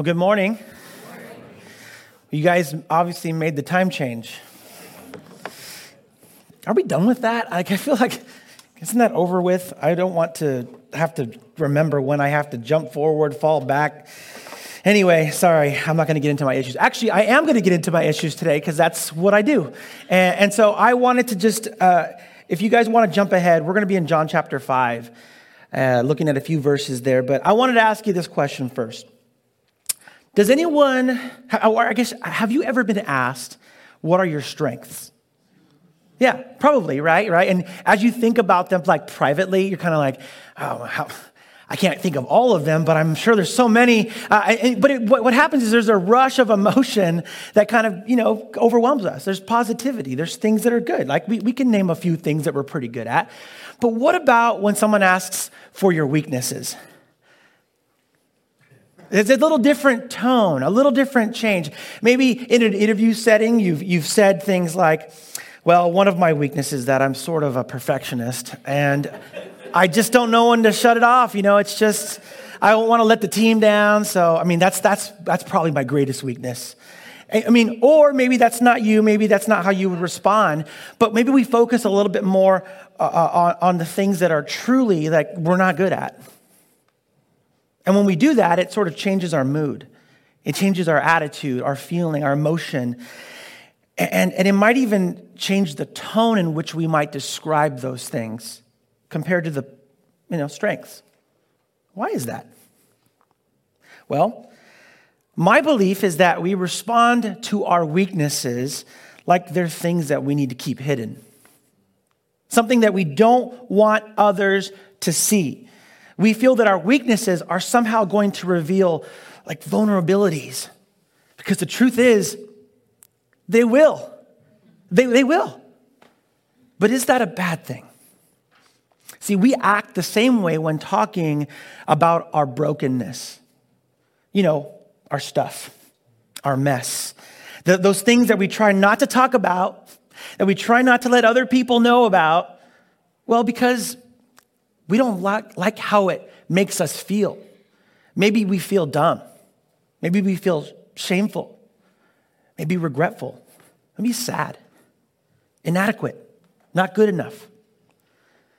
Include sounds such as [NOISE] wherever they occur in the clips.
Well, good morning. You guys obviously made the time change. Are we done with that? Like, I feel like, isn't that over with? I don't want to have to remember when I have to jump forward, fall back. Anyway, sorry, I'm not going to get into my issues. Actually, I am going to get into my issues today because that's what I do. And, and, so I wanted to just, uh, if you guys want to jump ahead, we're going to be in John chapter 5, uh, looking at a few verses there. But I wanted to ask you this question first. Does anyone, or I guess, have you ever been asked, what are your strengths? Yeah, probably, right? Right? And as you think about them like privately, you're kind of like, oh, how, I can't think of all of them, but I'm sure there's so many. Uh, but it, what, what happens is there's a rush of emotion that kind of, you know, overwhelms us. There's positivity. There's things that are good. Like we, we can name a few things that we're pretty good at. But what about when someone asks for your weaknesses? It's a little different tone, a little different change. Maybe in an interview setting, you've, you've said things like, well, one of my weaknesses is that I'm sort of a perfectionist and I just don't know when to shut it off. You know, it's just, I don't want to let the team down. So, I mean, that's, that's, that's probably my greatest weakness. I mean, or maybe that's not you, maybe that's not how you would respond, but maybe we focus a little bit more uh, uh on, on the things that are truly like we're not good at. And when we do that, it sort of changes our mood. It changes our attitude, our feeling, our emotion. And, and it might even change the tone in which we might describe those things compared to the you know, strengths. Why is that? Well, my belief is that we respond to our weaknesses like they're things that we need to keep hidden, something that we don't want others to see. We feel that our weaknesses are somehow going to reveal like vulnerabilities. Because the truth is, they will. They, they will. But is that a bad thing? See, we act the same way when talking about our brokenness. You know, our stuff, our mess, the, those things that we try not to talk about, that we try not to let other people know about. Well, because we don't like, like how it makes us feel. Maybe we feel dumb. Maybe we feel shameful. Maybe regretful. Maybe sad, inadequate, not good enough.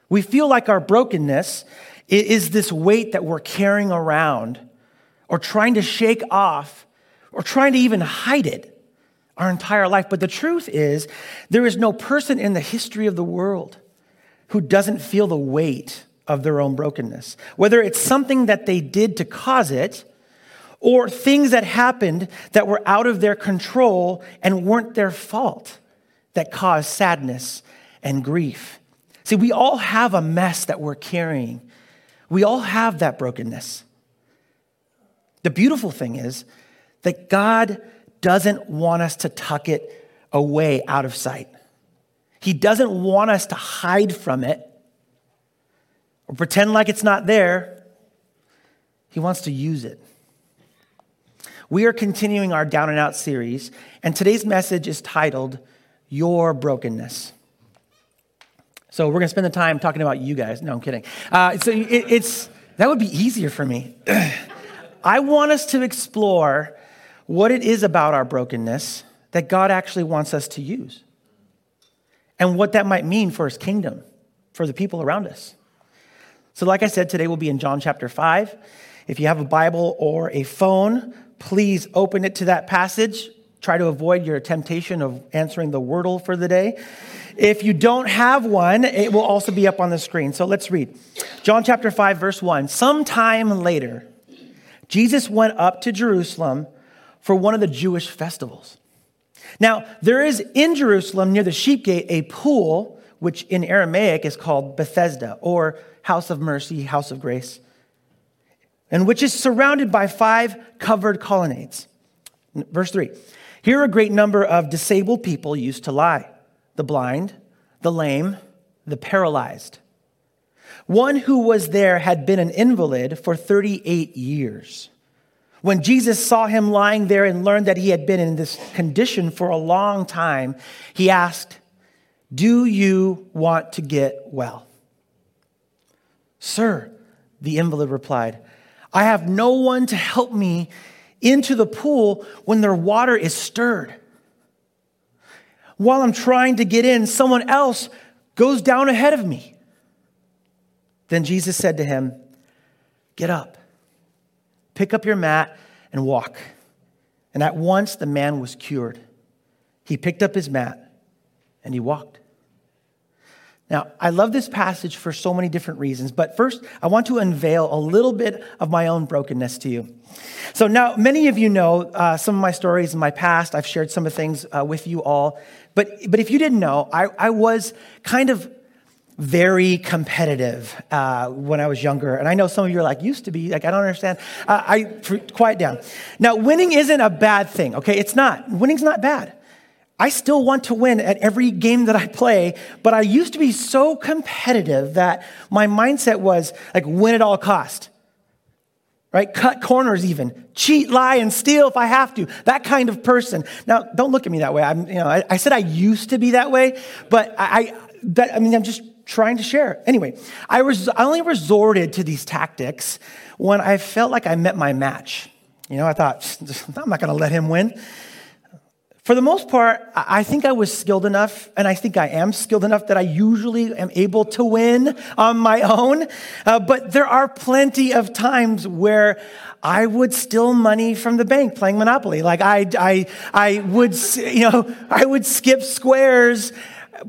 We feel like our brokenness is this weight that we're carrying around or trying to shake off or trying to even hide it our entire life. But the truth is, there is no person in the history of the world who doesn't feel the weight of their own brokenness. Whether it's something that they did to cause it, or things that happened that were out of their control and weren't their fault that caused sadness and grief. See, we all have a mess that we're carrying. We all have that brokenness. The beautiful thing is that God doesn't want us to tuck it away out of sight. He doesn't want us to hide from it or pretend like it's not there. He wants to use it. We are continuing our Down and Out series, and today's message is titled Your Brokenness. So we're going to spend the time talking about you guys. No, I'm kidding. Uh, so it, it's that would be easier for me. [CLEARS THROAT] I want us to explore what it is about our brokenness that God actually wants us to use, and what that might mean for His kingdom, for the people around us. So, like I said, today we'll be in John chapter 5. If you have a Bible or a phone, please open it to that passage. Try to avoid your temptation of answering the wordle for the day. If you don't have one, it will also be up on the screen. So let's read. John chapter 5, verse 1. Sometime later, Jesus went up to Jerusalem for one of the Jewish festivals. Now, there is in Jerusalem near the sheep gate a pool, which in Aramaic is called Bethesda, or house of mercy, house of grace, and which is surrounded by five covered colonnades. Verse 3 Here a great number of disabled people used to lie the blind, the lame, the paralyzed. One who was there had been an invalid for 38 years. When Jesus saw him lying there and learned that he had been in this condition for a long time, he asked, Do you want to get well? Sir, the invalid replied, I have no one to help me into the pool when their water is stirred. While I'm trying to get in, someone else goes down ahead of me. Then Jesus said to him, Get up, pick up your mat, and walk. And at once the man was cured. He picked up his mat and he walked. Now, I love this passage for so many different reasons, but first, I want to unveil a little bit of my own brokenness to you. So, now many of you know uh, some of my stories in my past. I've shared some of things uh, with you all. But, but if you didn't know, I, I was kind of very competitive uh, when I was younger. And I know some of you are like, used to be, like, I don't understand. Uh, I, quiet down. Now, winning isn't a bad thing, okay? It's not. Winning's not bad. I still want to win at every game that I play, but I used to be so competitive that my mindset was like win at all cost. Right? Cut corners even. Cheat, lie, and steal if I have to. That kind of person. Now, don't look at me that way. I'm, you know, I, I said I used to be that way, but I, I, I mean, I'm just trying to share. Anyway, I, was, I only resorted to these tactics when I felt like I met my match. You know, I thought, I'm not going to let him win for the most part, I think I was skilled enough, and I think I am skilled enough that I usually am able to win on my [LAUGHS] own. Uh, but there are plenty of times where I would steal money from the bank playing Monopoly. Like I, I, I would, you know, I would skip squares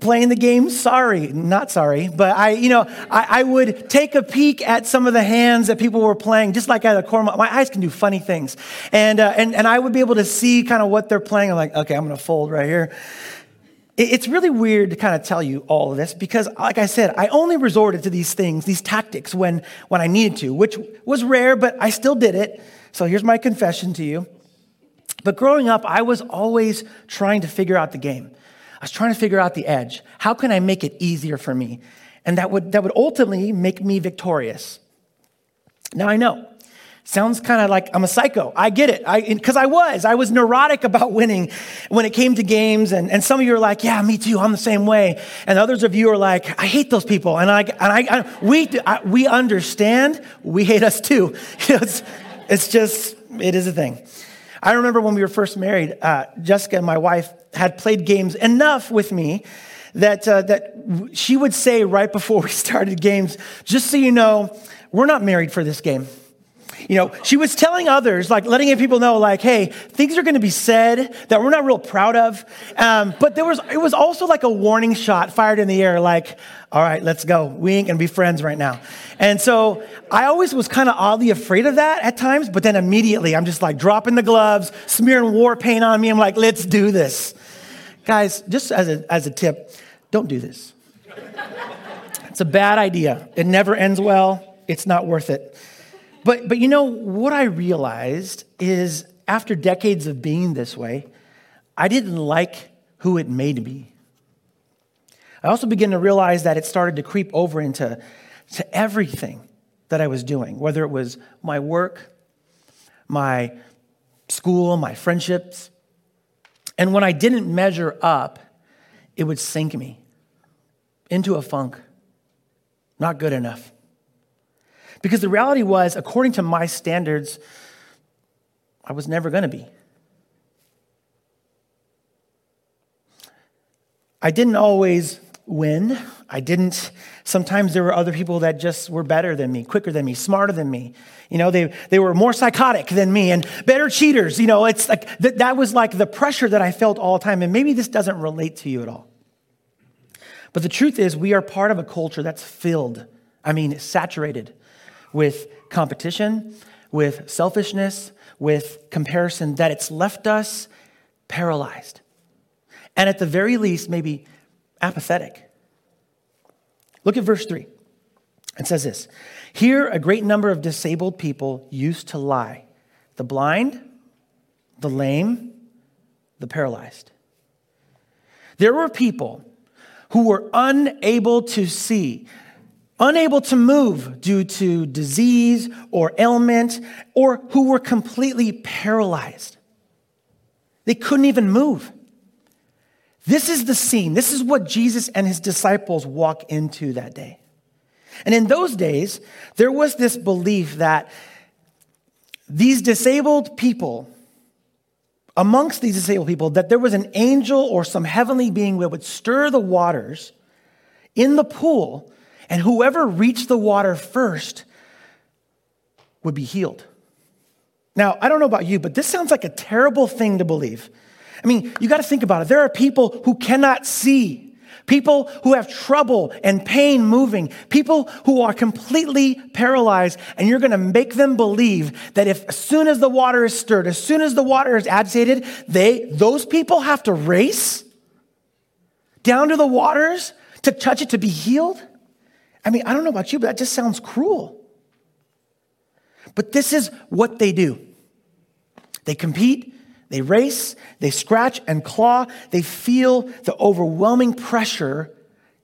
playing the game sorry not sorry but i you know I, I, would take a peek at some of the hands that people were playing just like at a corner my eyes can do funny things. And uh, and, and i would be able to see kind of what they're playing. I'm like okay i'm gonna fold right here. It's really weird to kind of tell you all of this because like i said i only resorted to these things these tactics when when i needed to which was rare but i still did it. So here's my confession to you. But growing up i was always trying to figure out the game I was trying to figure out the edge. How can I make it easier for me? And that would, that would ultimately make me victorious. Now I know. Sounds kind of like I'm a psycho. I get it. Because I, I, was. I was neurotic [LAUGHS] about winning when it came to games. And, and some of you are like, yeah, me too. I'm the same way. And others of you are like, I hate those people. And I, and I, I we, I, we understand. We hate us too. [LAUGHS] it's, it's just, it is a thing. I remember when we were first married, uh, Jessica, my wife, had played games enough with me that, uh, that she would say right before we [LAUGHS] started games, just so you know, we're not married for this game. You know, she was telling others, like letting people know, like, hey, things are going to be said that we're not real proud of. Um, but there was, it was also like a warning shot fired in the air, like, all right, let's go. We ain't going to be friends right now. And so I always was kind of oddly afraid of that at times, but then immediately I'm just like dropping the gloves, smearing war paint on me. I'm like, let's do this. Guys, just as a, as a tip, don't do this. [LAUGHS] It's a bad idea. It never ends well. It's not worth it. But, but you know, what I realized is after decades of being this way, I didn't like who it made me. I also began to realize that it started to creep over into to everything that I was doing, whether it was my work, my school, my friendships. And when I didn't measure up, it would sink me into a funk. Not good enough. Because the reality was, according to my standards, I was never going to be. I didn't always win. I didn't. Sometimes there were other people that just were better than me, quicker than me, smarter than me. You know, they, they were more psychotic than me and better cheaters. You know, it's like that, that was like the pressure that I felt all the time. And maybe this doesn't relate to you at all. But the truth is, we are part of a culture that's filled, I mean, saturated with competition, with selfishness, with comparison, that it's left us paralyzed. And at the very least, maybe apathetic. Look at verse 3. It says this Here, a great number of disabled people used to lie the blind, the lame, the paralyzed. There were people who were unable to see unable to move due to disease or ailment, or who were completely paralyzed. They couldn't even move. This is the scene. This is what Jesus and his disciples walk into that day. And in those days, there was this belief that these disabled people amongst these disabled people that there was an angel or some heavenly being that would stir the waters in the pool, and whoever reached the water first would be healed. Now, I don't know about you, but this sounds like a terrible thing to believe. I mean, you got to think about it. There are people who cannot see people who have trouble and pain moving, people who are completely paralyzed, and you're going to make them believe that if as soon as the water is stirred, as soon as the water is agitated, they those people have to race down to the waters to touch it to be healed? I mean, I don't know about you, but that just sounds cruel. But this is what they do. They compete, they race, they scratch and claw, they feel the overwhelming pressure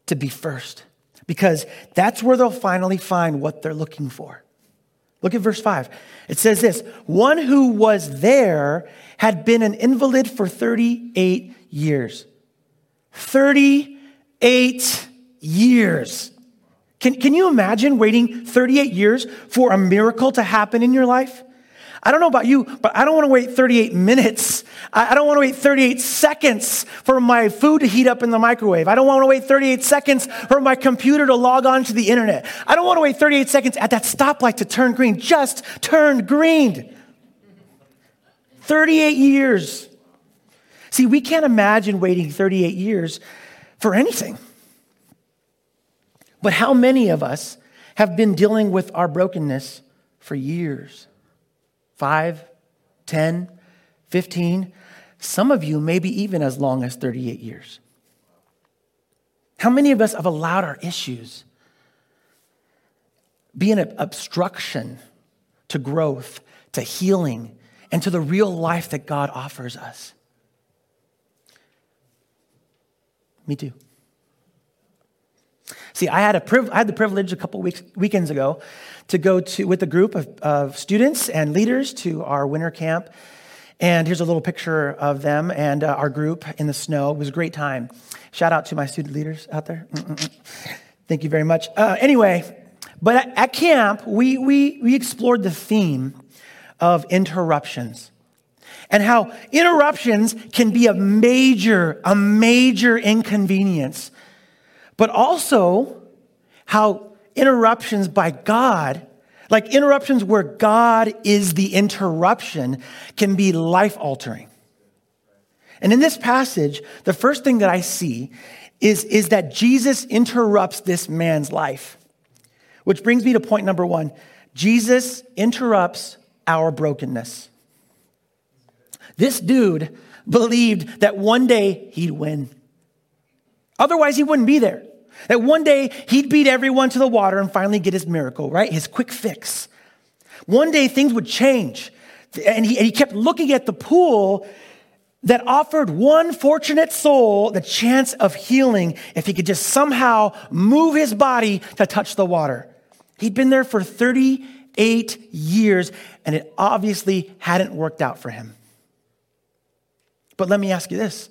to be first because that's where they'll finally find what they're looking for. Look at verse 5. It says this One who was there had been an invalid for 38 years. 38 years. Can, can you imagine waiting 38 years for a miracle to happen in your life? I don't know about you, but I don't want to wait 38 minutes. I don't want to wait 38 seconds for my food to heat up in the microwave. I don't want to wait 38 seconds for my computer to log on to the internet. I don't want to wait 38 seconds at that stoplight to turn green. Just turned green. 38 years. See, we can't imagine waiting 38 years for anything. But how many of us have been dealing with our brokenness for years? 5, 10, 15, some of you maybe even as long as 38 years. How many of us have allowed our issues be an obstruction to growth, to healing, and to the real life that God offers us? Me too. See, I had, a priv- I had the privilege a couple weeks, weekends ago to go to, with a group of, of students and leaders to our winter camp. And here's a little picture of them and uh, our group in the snow. It was a great time. Shout out to my student leaders out there. Mm-mm-mm. Thank you very much. Uh, anyway, but at, at camp, we, we, we explored the theme of interruptions and how interruptions can be a major, a major inconvenience but also how interruptions by God, like interruptions where God is the interruption, can be life altering. And in this passage, the first thing that I see is, is that Jesus interrupts this man's life. Which brings me to point number one Jesus interrupts our brokenness. This dude believed that one day he'd win. Otherwise, he wouldn't be there. That one day he'd beat everyone to the water and finally get his miracle, right? His quick fix. One day things would change. And he, and he kept looking at the pool that offered one fortunate soul the chance of healing if he could just somehow move his body to touch the water. He'd been there for 38 years, and it obviously hadn't worked out for him. But let me ask you this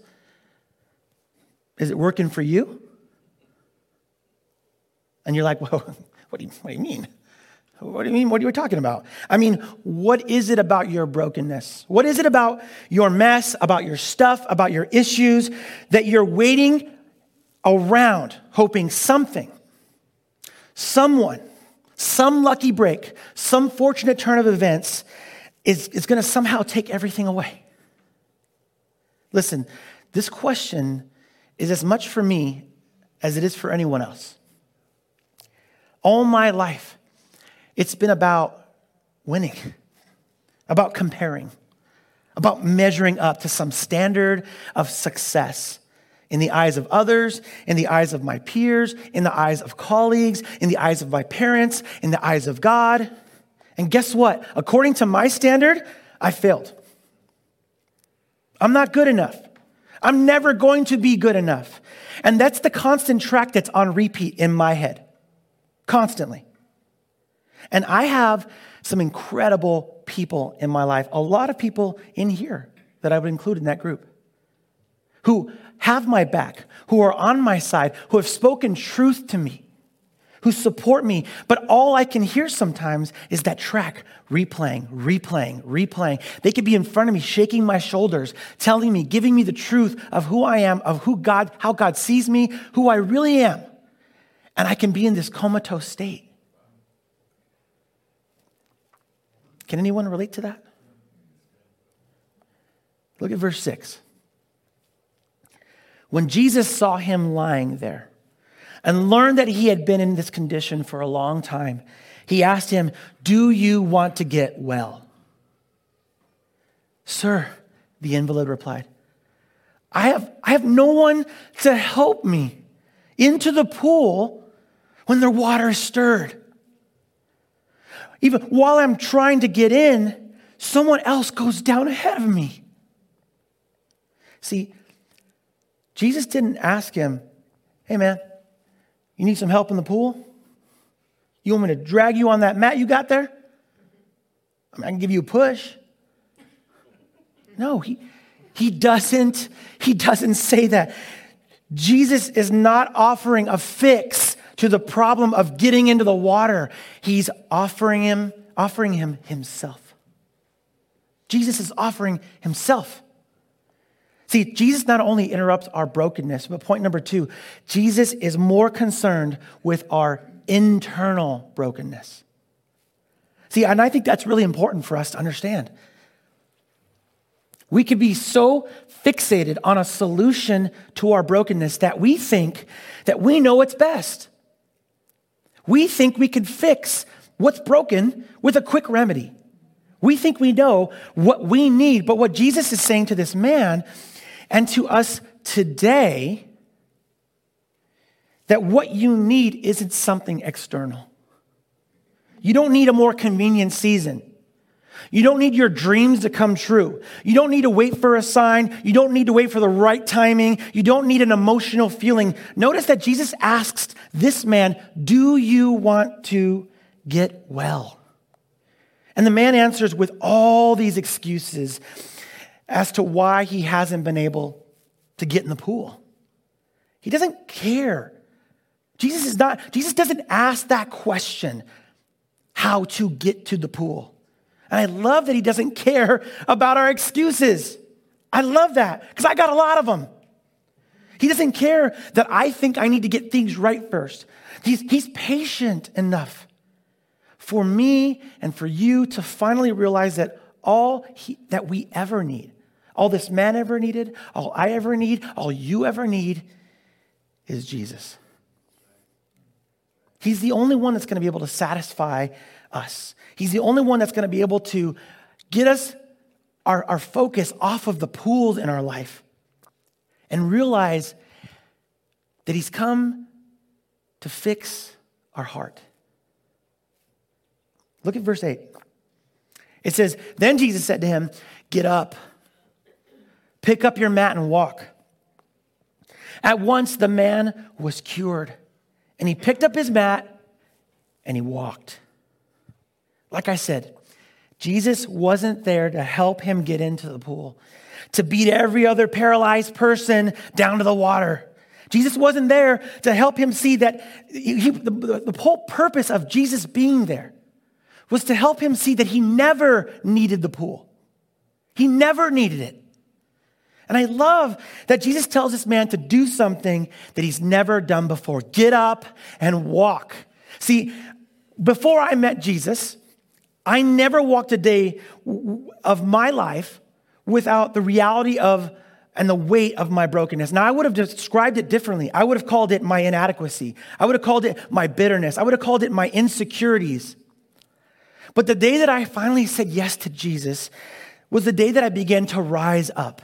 Is it working for you? And you're like, [LAUGHS] well, what do you, what do you mean? What do you mean? What are you talking about? I mean, what is it about your brokenness? What is it about your mess, about your stuff, about your issues that you're waiting around, hoping something, someone, some lucky break, some fortunate turn of events is, is going to somehow take everything away? Listen, this question is as much for me as it is for anyone else. All my life, it's been about winning, about comparing, about measuring up to some standard of success in the eyes of others, in the eyes of my peers, in the eyes of colleagues, in the eyes of my parents, in the eyes of God. And guess what? According to my standard, I failed. I'm not good enough. I'm never going to be good enough. And that's the constant track that's on repeat in my head constantly. And I have some incredible people in my life, a lot of people in here that I would include in that group, who have my back, who are on my side, who have spoken truth to me, who support me. But all I can hear sometimes is that track replaying, replaying, replaying. They could be in front of me, shaking my shoulders, telling me, giving me the truth of who I am, of who God, how God sees me, who I really am. And I can be in this comatose state. Can anyone relate to that? Look at verse 6. When Jesus saw him lying there and learned that he had been in this condition for a long time, he asked him, Do you want to get well? Sir, the invalid replied, I have, I have no one to help me into the pool when the water is stirred. Even while I'm trying to get in, someone else goes down ahead of me. See, Jesus didn't ask him, Hey man, you need some help in the pool? You want me to drag you on that mat you got there? I, mean, I can give you a push. No, he, he doesn't, he doesn't say that. Jesus is not offering a fix to the problem of getting into the water. He's offering him, offering him himself. Jesus is offering himself. See, Jesus not only interrupts our brokenness, but point number two, Jesus is more concerned with our internal brokenness. See, and I think that's really important for us to understand. We could be so fixated on a solution to our brokenness that we think that we know what's best. We think we can fix what's broken with a quick remedy. We think we know what we need, but what Jesus is saying to this man and to us today that what you need isn't something external. You don't need a more convenient season. You don't need your dreams to come true. You don't need to wait for a sign. You don't need to wait for the right timing. You don't need an emotional feeling. Notice that Jesus asks this man, Do you want to get well? And the man answers with all these excuses as to why he hasn't been able to get in the pool. He doesn't care. Jesus is not, Jesus doesn't ask that question, how to get to the pool. And I love that he doesn't care about our excuses. I love that because I got a lot of them. He doesn't care that I think I need to get things right first. He's, he's patient enough for me and for you to finally realize that all he, that we ever need all this man ever needed, all I ever need, all you ever need is Jesus. He's the only one that's going to be able to satisfy us. He's the only one that's going to be able to get us our, our focus off of the pools in our life and realize that He's come to fix our heart. Look at verse 8. It says, Then Jesus said to him, Get up Pick up your mat and walk. At once the man was cured, and he picked up his mat and he walked. Like I said, Jesus wasn't there to help him get into the pool, to beat every other paralyzed person down to the water. Jesus wasn't there to help him see that he, the, the whole purpose of Jesus being there was to help him see that he never needed the pool. He never needed it. And I love that Jesus tells this man to do something that he's never done before get up and walk. See, before I met Jesus, I never walked a day of my life without the reality of and the weight of my brokenness. Now, I would have described it differently. I would have called it my inadequacy. I would have called it my bitterness. I would have called it my insecurities. But the day that I finally said yes to Jesus was the day that I began to rise up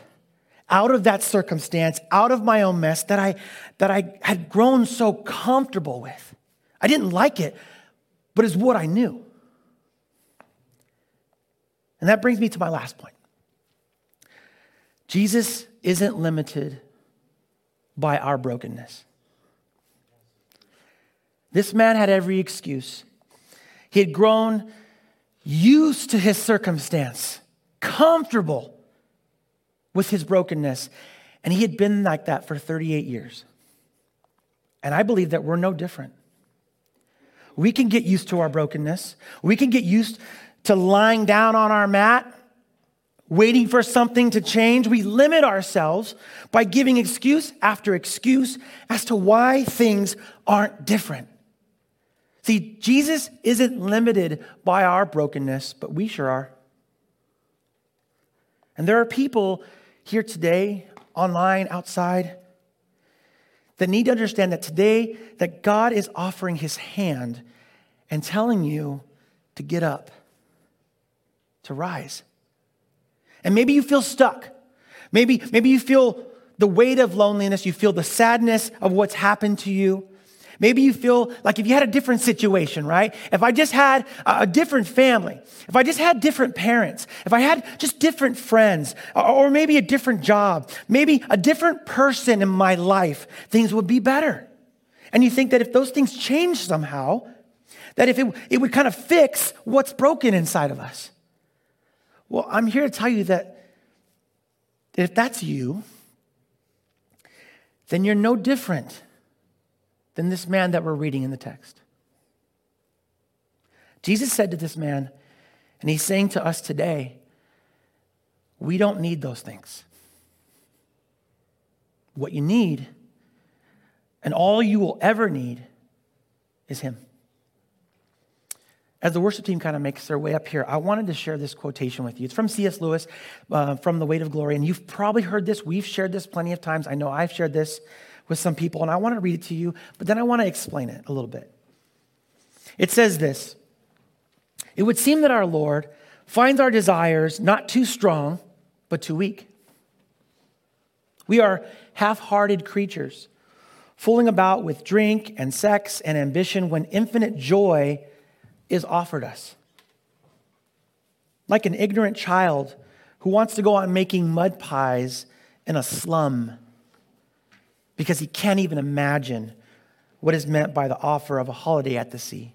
out of that circumstance, out of my own mess that I, that I had grown so comfortable with. I didn't like it, but it's what I knew. And that brings me to my last point. Jesus isn't limited by our brokenness. This man had every excuse. He had grown used to his circumstance, comfortable with his brokenness. And he had been like that for 38 years. And I believe that we're no different. we can get used to our brokenness. We can get used to lying down on our mat, waiting for something to change. We limit ourselves by giving excuse after excuse as to why things aren't different. See, Jesus isn't limited by our brokenness, but we sure are. And there are people here today, online, outside, that need to understand that today that God is offering his hand and telling you to get up, to rise. And maybe you feel stuck. Maybe, maybe you feel the weight of loneliness, you feel the sadness of what's happened to you. Maybe you feel like if you had a different situation, right? If I just had a different family, if I just had different parents, if I had just different friends, or maybe a different job, maybe a different person in my life, things would be better. And you think that if those things change somehow, that if it, it would kind of fix what's broken inside of us. Well, I'm here to tell you that if that's you, then you're no different than this man that we're reading in the text. Jesus said to this man, and he's saying to us today, we don't need those things. What you need, and all you will ever need, is Him. As the worship team kind of makes their way up here, I wanted to share this quotation with you. It's from C.S. Lewis, uh, from The Weight of Glory. And you've probably heard this. We've shared this plenty of times. I know I've shared this with some people, and I want to read it to you, but then I want to explain it a little bit. It says this It would seem that our Lord finds our desires not too strong, but too weak. We are half hearted creatures, fooling about with drink and sex and ambition when infinite joy is offered us. Like an ignorant child who wants to go on making mud pies in a slum because he can't even imagine what is meant by the offer of a holiday at the sea.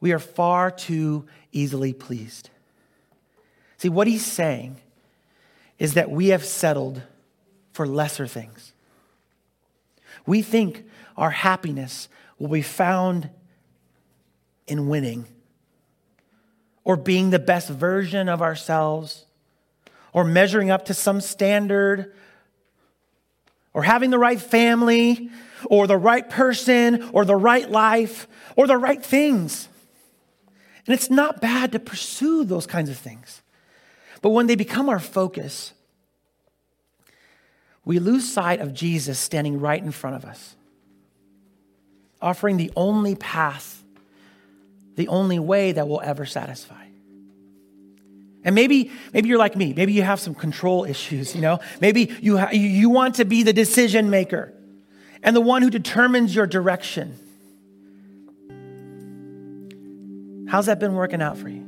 We are far too easily pleased. See, what he's saying is that we have settled for lesser things. We think our happiness will be found in winning or being the best version of ourselves or measuring up to some standard or having the right family, or the right person, or the right life, or the right things. And it's not bad to pursue those kinds of things. But when they become our focus, we lose sight of Jesus standing right in front of us, offering the only path, the only way that will ever satisfy. And maybe, maybe you're like me. Maybe you have some control issues, you know? Maybe you, ha- you want to be the decision maker and the one who determines your direction. How's that been working out for you?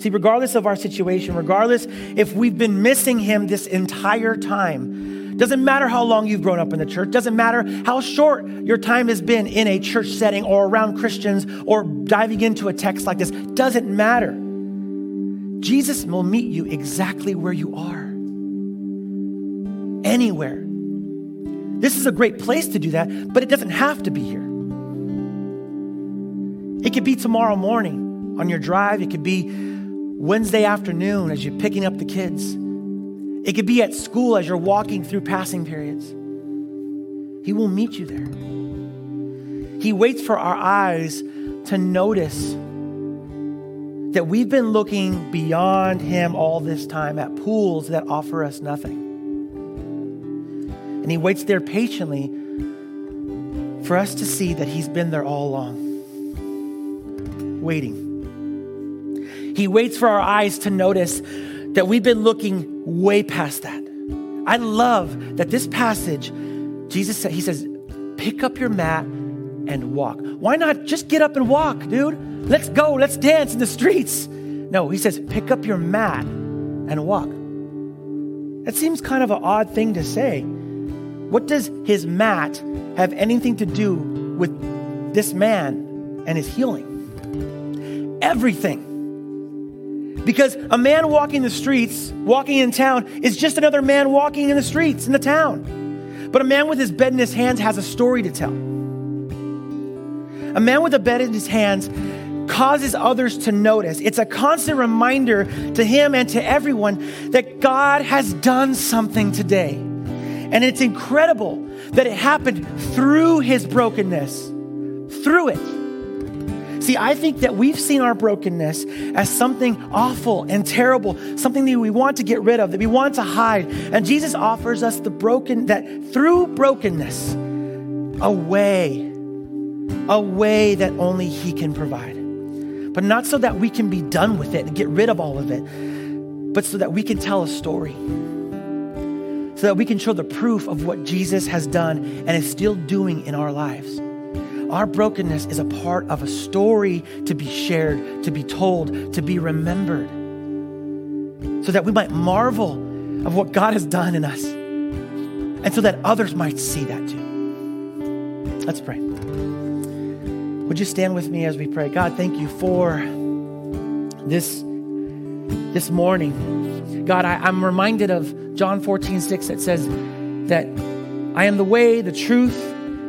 See, regardless of our situation, regardless if we've been missing him this entire time, doesn't matter how long you've grown up in the church, doesn't matter how short your time has been in a church setting or around Christians or diving into a text like this, doesn't matter. Jesus will meet you exactly where you are. Anywhere. This is a great place to do that, but it doesn't have to be here. It could be tomorrow morning on your drive. It could be Wednesday afternoon as you're picking up the kids. It could be at school as you're walking through passing periods. He will meet you there. He waits for our eyes to notice that we've been looking beyond Him all this time at pools that offer us nothing. And He waits there patiently for us to see that He's been there all along, waiting. He waits for our eyes to notice that we've been looking way past that. I love that this passage, Jesus said, He says, pick up your mat and walk. Why not just get up and walk, dude? Let's go, let's dance in the streets. No, he says, pick up your mat and walk. That seems kind of an odd thing to say. What does his mat have anything to do with this man and his healing? Everything. Because a man walking the streets, walking in town, is just another man walking in the streets in the town. But a man with his bed in his hands has a story to tell. A man with a bed in his hands causes others to notice. It's a constant reminder to him and to everyone that God has done something today. And it's incredible that it happened through his brokenness, through it. See, I think that we've seen our brokenness as something awful and terrible, something that we want to get rid of, that we want to hide. And Jesus offers us the broken, that through brokenness, a way, a way that only He can provide. But not so that we can be done with it and get rid of all of it, but so that we can tell a story so that we can show the proof of what Jesus has done and is still doing in our lives. Our brokenness is a part of a story to be shared, to be told, to be remembered, so that we might marvel of what God has done in us, and so that others might see that too. Let's pray. Would you stand with me as we pray? God, thank you for this, this morning. God, I, I'm reminded of John 14, 6, that says that I am the way, the truth,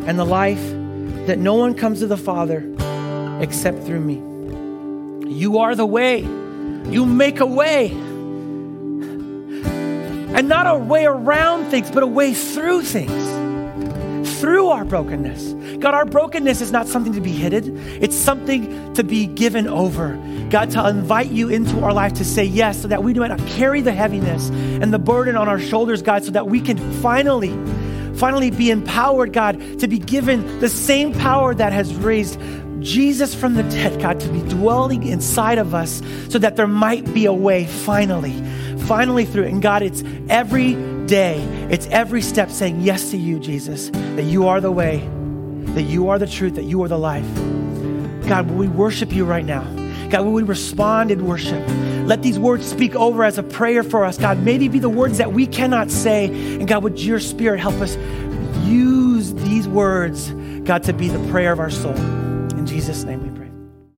and the life, that no one comes to the Father except through me. You are the way. You make a way. And not a way around things, but a way through things through our brokenness. God, our brokenness is not something to be hidden, it's something to be given over. God, to invite you into our life to say yes so that we do not carry the heaviness and the burden on our shoulders, God, so that we can finally, finally be empowered, God, to be given the same power that has raised Jesus from the dead, God, to be dwelling inside of us so that there might be a way finally, finally through it. And God, it's every day, it's every step saying yes to you, Jesus, that you are the way, that you are the truth, that you are the life. God, will we worship you right now? God, will we respond in worship? Let these words speak over as a prayer for us, God. Maybe be the words that we cannot say. And God, would your spirit help us use these words, God, to be the prayer of our soul? In Jesus' name we pray.